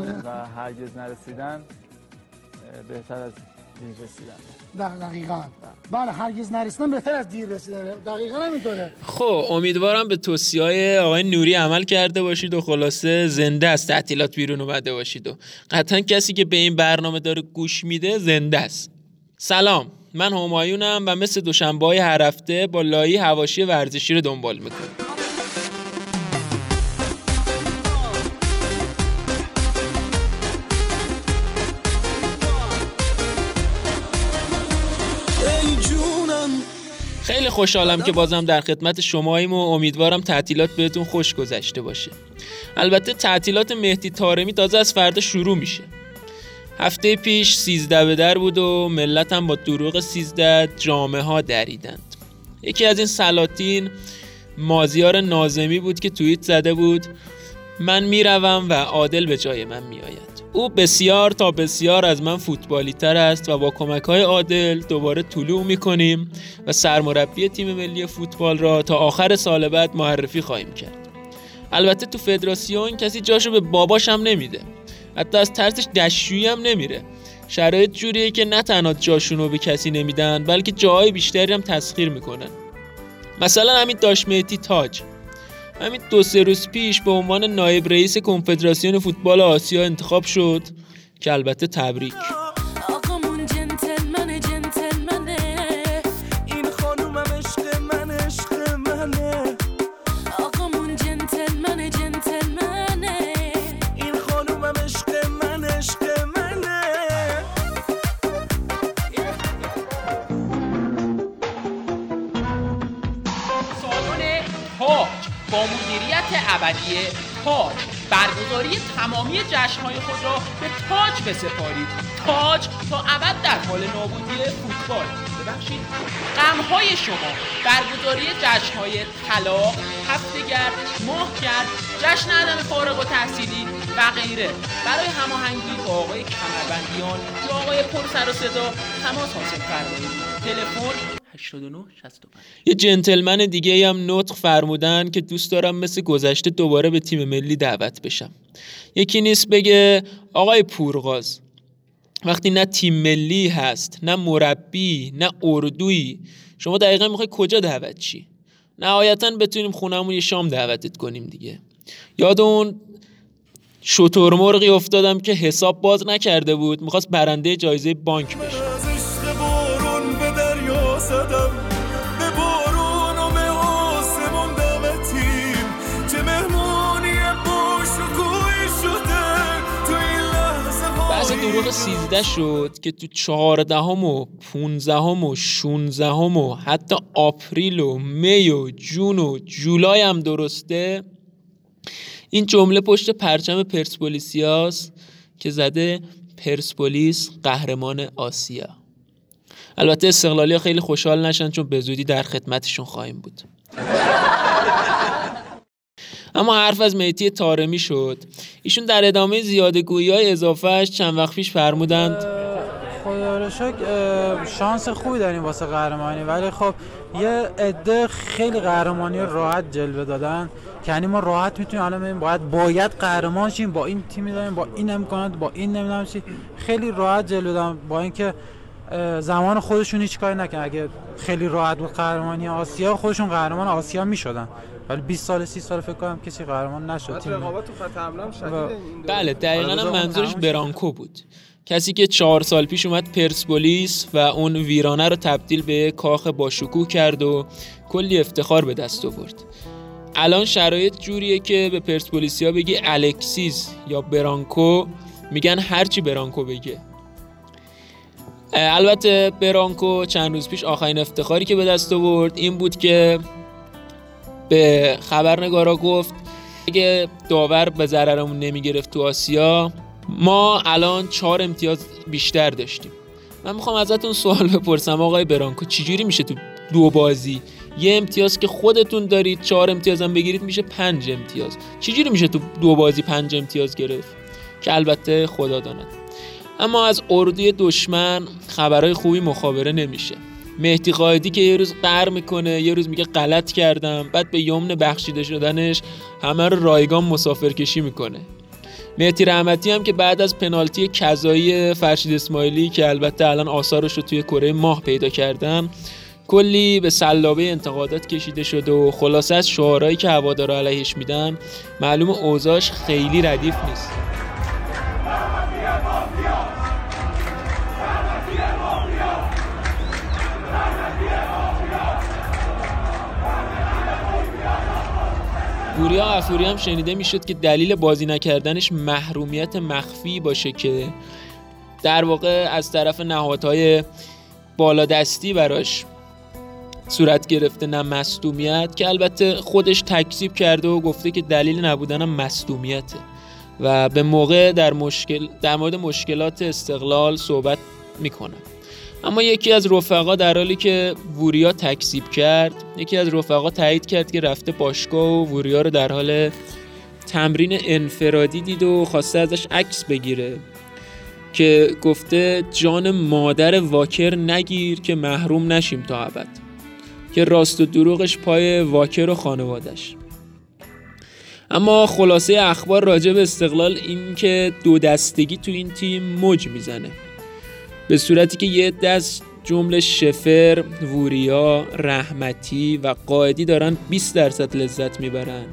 و هرگز نرسیدن بهتر از دیر رسیدن. دقیقا. بله هرگز نرسیدن بهتر از دیر رسیدن. دقیقا همینطوره. خب امیدوارم به توصیه های آقای نوری عمل کرده باشید و خلاصه زنده از تعطیلات بیرون اومده باشید و قطعا کسی که به این برنامه داره گوش میده زنده است. سلام. من همایونم و مثل دوشنبه های هر هفته با لایی هواشی ورزشی رو دنبال می‌کنم. خیلی خوشحالم که بازم در خدمت شماییم و امیدوارم تعطیلات بهتون خوش گذشته باشه. البته تعطیلات مهدی تارمی تازه از فردا شروع میشه. هفته پیش سیزده به در بود و ملت هم با دروغ سیزده جامعه ها دریدند. یکی از این سلاطین مازیار نازمی بود که توییت زده بود. من می‌روم و عادل به جای من میآید. او بسیار تا بسیار از من فوتبالی تر است و با کمک های عادل دوباره طلوع می کنیم و سرمربی تیم ملی فوتبال را تا آخر سال بعد معرفی خواهیم کرد. البته تو فدراسیون کسی جاشو به باباش هم نمیده. حتی از ترسش دشویی هم نمیره. شرایط جوریه که نه تنها جاشون رو به کسی نمیدن بلکه جاهای بیشتری هم تسخیر می‌کنن. مثلا همین داشمیتی تاج. همین دو سه روز پیش به عنوان نایب رئیس کنفدراسیون فوتبال آسیا انتخاب شد که البته تبریک. ابدی تاج. برگزاری تمامی جشنهای خود را به تاج بسپارید. تاج تا ابد در حال نابودی فوتبال. ببخشید. غمهای شما برگزاری جشنهای طلا هفتگر ماهگرد جشن عدم فارغ و تحصیلی و غیره. برای هماهنگی با آقای کمربندیان یا آقای پر سر و صدا تماس حاصل فرمایید. تلفن 89 یه جنتلمن دیگه هم نطق فرمودن که دوست دارم مثل گذشته دوباره به تیم ملی دعوت بشم. یکی نیست بگه آقای پورغاز وقتی نه تیم ملی هست نه مربی نه اردویی شما دقیقا می‌خوای کجا دعوت چی؟ نهایتا بتونیم خونمون یه شام دعوتت کنیم دیگه. یاد اون شطور مرغی افتادم که حساب باز نکرده بود می‌خواست برنده جایزه بانک بشه. دروغ سیزده شد که تو چهاردهم و پونزدهم و شونزدهم و حتی آپریل و می و جون و جولای هم درسته. این جمله پشت پرچم پرسپولیسیاس که زده پرسپولیس قهرمان آسیا. البته استقلالی خیلی خوشحال نشن چون به زودی در خدمتشون خواهیم بود. اما حرف از میتی تارمی شد. ایشون در ادامه زیاده گویی های اضافهش چند وقت پیش فرمودند. خدا شانس خوبی داریم واسه قهرمانی. ولی خب یه عده خیلی قهرمانی راحت جلوه دادن. یعنی ما راحت می‌تونیم الان ببینیم باید باید قهرمان شیم. با این تیمی داریم با این امکانات با این نمی‌دونم چی. خیلی راحت جلوه دادن. با اینکه زمان خودشون هیچ کاری نکن اگه خیلی راحت بود قهرمانی آسیا خودشون قهرمان آسیا می‌شدن. ولی 20 سال 30 سال فکر کنم کسی قهرمان نشد. تیم رقابت تو خط حمله بله دقیقاً هم منظورش برانکو بود. کسی که چهار سال پیش اومد پرسپولیس و اون ویرانه رو تبدیل به کاخ با شکوه کرد و کلی افتخار به دست آورد. الان شرایط جوریه که به پرسپولیسیا بگی الکسیس یا برانکو میگن هرچی برانکو بگه. البته برانکو چند روز پیش آخرین افتخاری که به دست آورد این بود که به خبرنگارا گفت اگه داور به ضررمون نمی‌گرفت تو آسیا ما الان چهار امتیاز بیشتر داشتیم. من می‌خوام ازتون سوال بپرسم آقای برانکو چجوری میشه تو دو بازی؟ یه امتیاز که خودتون دارید چهار امتیاز هم بگیرید میشه پنج امتیاز. چجوری میشه تو دو بازی پنج امتیاز گرفت؟ که البته خدا داند اما از اردوی دشمن خبرهای خوبی مخابره نمیشه. مهدی قایدی که یه روز قر می‌کنه یه روز میگه غلط کردم بعد به یمن بخشیده شدنش همه رو رایگان مسافر کشی می‌کنه. مهتی رحمتی هم که بعد از پنالتی کذایی فرشید اسماعیلی که البته الان آثارش رو توی کره ماه پیدا کردن کلی به سلابه انتقادات کشیده شده و خلاصه از شعارهایی که هوادارا علیهش میدن معلوم اوضاعش خیلی ردیف نیست. گوریا افوری هم شنیده می‌شد که دلیل بازی نکردنش محرومیت مخفی باشه که در واقع از طرف نهادهای بالادستی براش صورت گرفته نه مصدومیت که البته خودش تکذیب کرده و گفته که دلیل نبودنم مصدومیته. و به موقع در, مشکل در مورد مشکلات استقلال صحبت می‌کنه. اما یکی از رفقا در حالی که ووریا تکذیب کرد یکی از رفقا تایید کرد که رفته باشگاه و ووریا رو در حال تمرین انفرادی دید و خواسته ازش عکس بگیره که گفته جان مادر واکر نگیر که محروم نشیم تا ابد که راست و دروغش پای واکر و خانوادش اما خلاصه اخبار راجع به استقلال این که دو دستگی تو این تیم موج می‌زنه. به صورتی که یه دست جمله شفر، ووریا، رحمتی و قائدی دارن 20 درصد لذت می‌برن.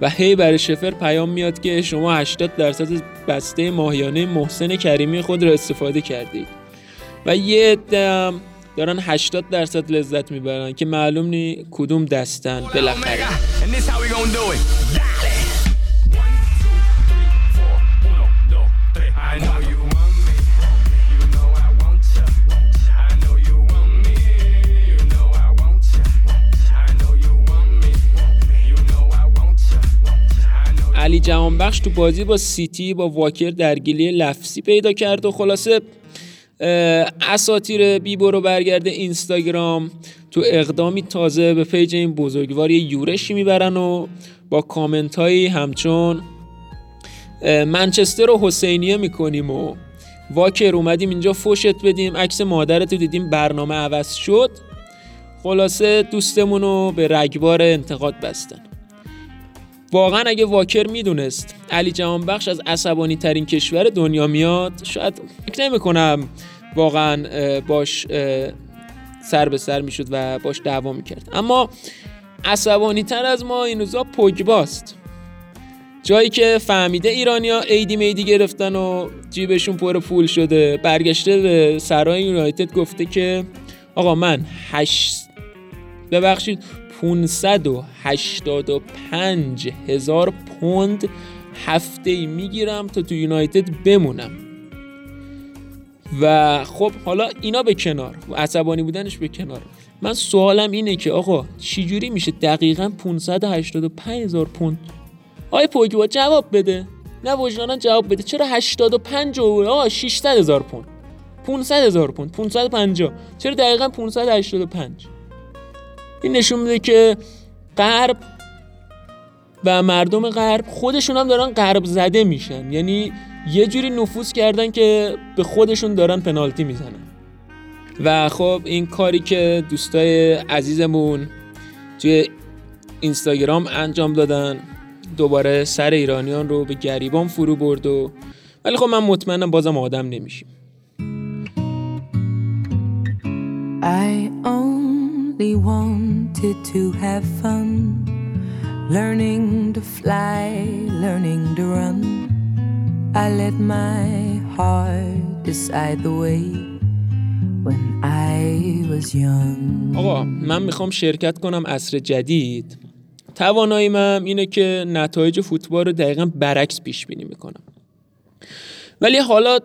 و هی برای شفر پیام میاد که شما 80 درصد بسته ماهیانه محسن کریمی خود را استفاده کردید. و یه عده دارن 80 درصد لذت می‌برن که معلوم نی کدوم دستن. بالاخره. علی جهانبخش تو بازی با سیتی با واکر درگیری لفظی پیدا کرد و خلاصه اساطیر بی برو برگرد اینستاگرام. تو اقدامی تازه به پیج این بزرگوار یه یورشی می‌برن و با کامنت هایی همچون منچستر رو حسینیه می‌کنیم و واکر اومدیم اینجا فوشت بدیم عکس مادرت رو دیدیم برنامه عوض شد. خلاصه دوستمون رو به رگبار انتقاد بستن. واقعا اگه واکر می‌دونست علی جهانبخش از عصبانی ترین کشور دنیا میاد شاید فکر نمی کنم واقعا باش سر به سر می‌شد و باش دعوا می‌کرد. اما عصبانی تر از ما این روزا پوگباست. جایی که فهمیده ایرانیا ایدی میدی گرفتن و جیبشون پر پول شده برگشته به سرای یونایتد گفته که آقا من هشت ببخشید 585 هزار پوند هفته ای می‌گیرم تا تو یونایتد بمونم. و خب حالا اینا به کنار عصبانی بودنش به کنار. من سوالم اینه که آقا چجوری میشه دقیقا 585 هزار پوند؟ آقای پوگبا جواب بده. نه وجدانا جواب بده. چرا 85 آقا 600 هزار پوند؟ 500 هزار پوند 550 چرا دقیقا 585 این نشون میده که غرب و مردم غرب خودشون هم دارن غرب زده میشن. یعنی یه جوری نفوذ کردن که به خودشون دارن پنالتی می‌زنن. و خب این کاری که دوستای عزیزمون توی اینستاگرام انجام دادن دوباره سر ایرانیان رو به گریبان فرو برد و ولی خب من مطمئنم بازم آدم نمیشیم. I to have fun. Learning to fly, learning to run. I let my heart decide the way when I was young. آقا من می‌خوام شرکت کنم عصر جدید. توانایی من اینه که نتایج فوتبال رو دقیقا برعکس پیش بینی می‌کنم. ولی حالا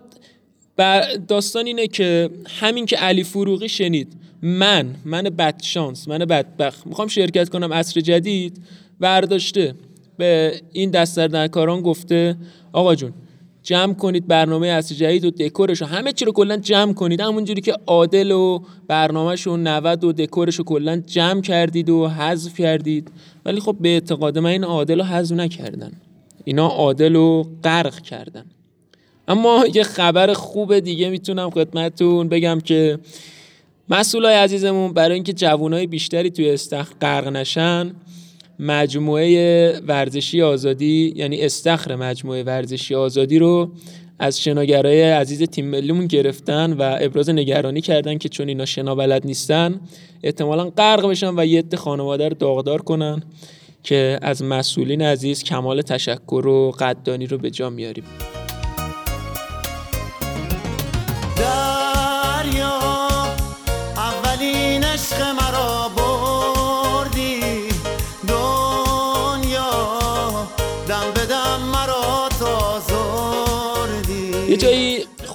داستان اینه که همین که علی فروغی شنید. من من بد شانس من بدبخت. می‌خوام شرکت کنم عصر جدید برداشته به این دستردرکاران گفته آقا جون جمع کنید برنامه اصل جدید و دکورش همه چی رو کلا جمع کنید. همونجوری که عادل و برنامهشون 90 و دکورش رو کلا جمع کردید و حذف کردید. ولی خب به اعتقاد من این عادل رو حذف نکردن. اینا عادل رو غرق کردن. اما یه خبر خوب دیگه می‌تونم خدمتتون بگم که مسئولای عزیزمون برای اینکه جوانای بیشتری توی استخر غرق نشن مجموعه ورزشی آزادی یعنی استخر مجموعه ورزشی آزادی رو از شناگرای عزیز تیم ملیمون گرفتن و ابراز نگرانی کردن که چون اینا شنا بلد نیستن احتمالا غرق بشن و یه خانواده رو داغدار کنن که از مسئولین عزیز کمال تشکر و قدردانی رو به جا میاریم.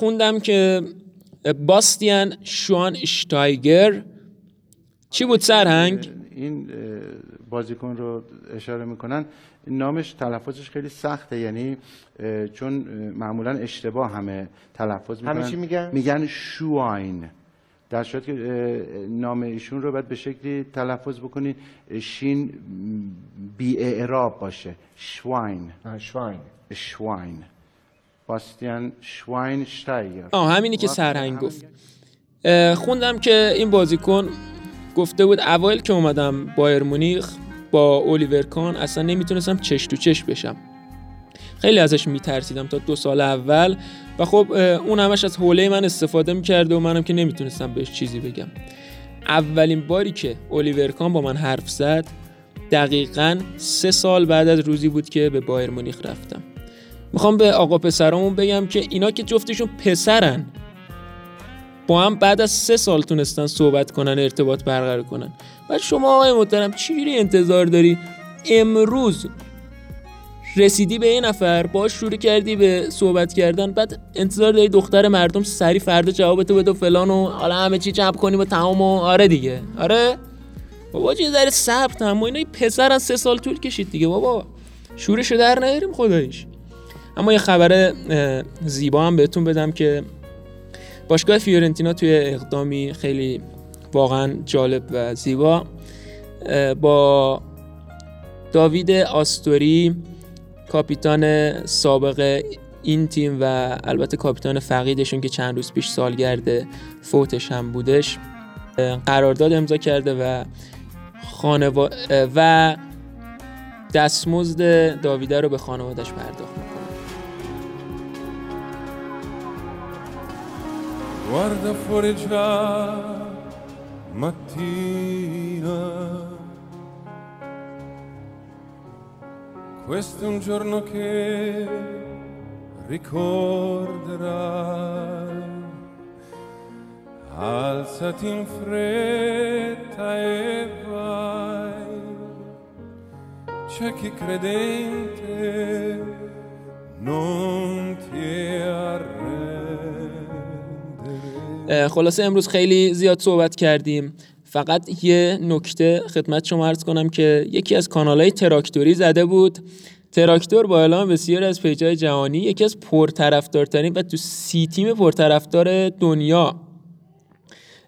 خوندم که باستیان شوان اشتایگر چی بود سرهنگ؟ این بازیکن رو اشاره می‌کنن. نامش تلفظش خیلی سخته یعنی چون معمولا اشتباه همه تلفظ می‌کنن. همه چی میگن؟ میگن شواین در صورت که نام ایشون رو باید به شکلی تلفظ بکنی شین بی اعراب باشه. شواین شواین شواین باستیان شواین شتایگر آه همینی که سرهنگ گفت. خوندم که این بازیکن گفته بود اوایل که اومدم بایر مونیخ با اولیور کان اصلا نمی‌تونستم چش تو چش بشم. خیلی ازش میترسیدم تا دو سال اول و خب اون همش از حوله من استفاده می‌کرده و منم که نمی‌تونستم بهش چیزی بگم. اولین باری که اولیور کان با من حرف زد دقیقا سه سال بعد از روزی بود که به بایر مونیخ رفتم. می‌خوام به آقا پسرامون بگم که اینا که جفتشون پسرن با هم بعد از سه سال تونستن صحبت کنن ارتباط برقرار کنن. و شما آقای محترم چیری انتظار داری امروز رسیدی به این نفر باش شروع کردی به صحبت کردن بعد انتظار داری دختر مردم سری فردا جوابتو بده و فلان و حالا همه چی جمع کنیم و تمام و آره دیگه. آره؟ بابا چه ذره صبر تمام اینا پسر از سه سال طول کشید دیگه بابا. شورشو در نیاریم خداییش. اما یه خبر زیبا هم بهتون بدم که باشگاه فیورنتینا توی اقدامی خیلی واقعا جالب و زیبا با داوید آستوری کاپیتان سابق این تیم و البته کاپیتان فقیدشون که چند روز پیش سالگرد فوتش هم بودش قرارداد امضا کرده و خانوا... و دستمزد داویده رو به خانوادش پرداخت. Guarda fuori già mattina. Questo è un giorno che ricorderai. Alzati in fretta e vai. C'è chi credente non خلاصه امروز خیلی زیاد صحبت کردیم. فقط یه نکته خدمت شما عرض کنم که یکی از کانال های تراکتوری زده بود. تراکتور با اعلام بسیاری از پیجای جهانی یکی از پرطرفدارترین و تو سی تیم پرطرفدار دنیا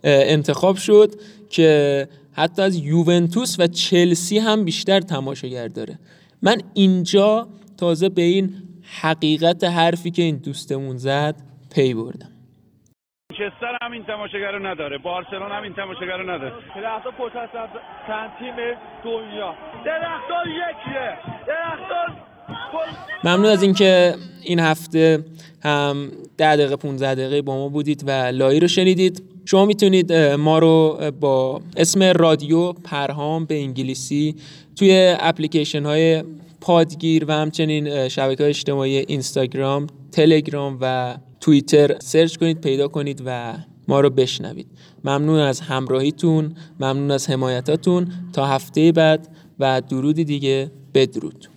انتخاب شد که حتی از یوونتوس و چلسی هم بیشتر تماشاگر داره. من اینجا تازه به این حقیقت حرفی که این دوستمون زد پی بردم. منچستر هم این تماشاگر رو نداره بارسلون هم این تماشاگر رو نداره. درختان پرترس چند تیم دنیا. درختان یکیه. درختان ممنون از اینکه این هفته هم 10 دقیقه 15 دقیقه با ما بودید و لایی رو شنیدید. شما می‌تونید ما رو با اسم رادیو پرهام به انگلیسی توی اپلیکیشن های پادگیر و همچنین شبکه های اجتماعی اینستاگرام، تلگرام و توییتر سرچ کنید پیدا کنید و ما رو بشنوید. ممنون از همراهیتون ممنون از حمایتاتون. تا هفته بعد و درودی دیگه بدرود.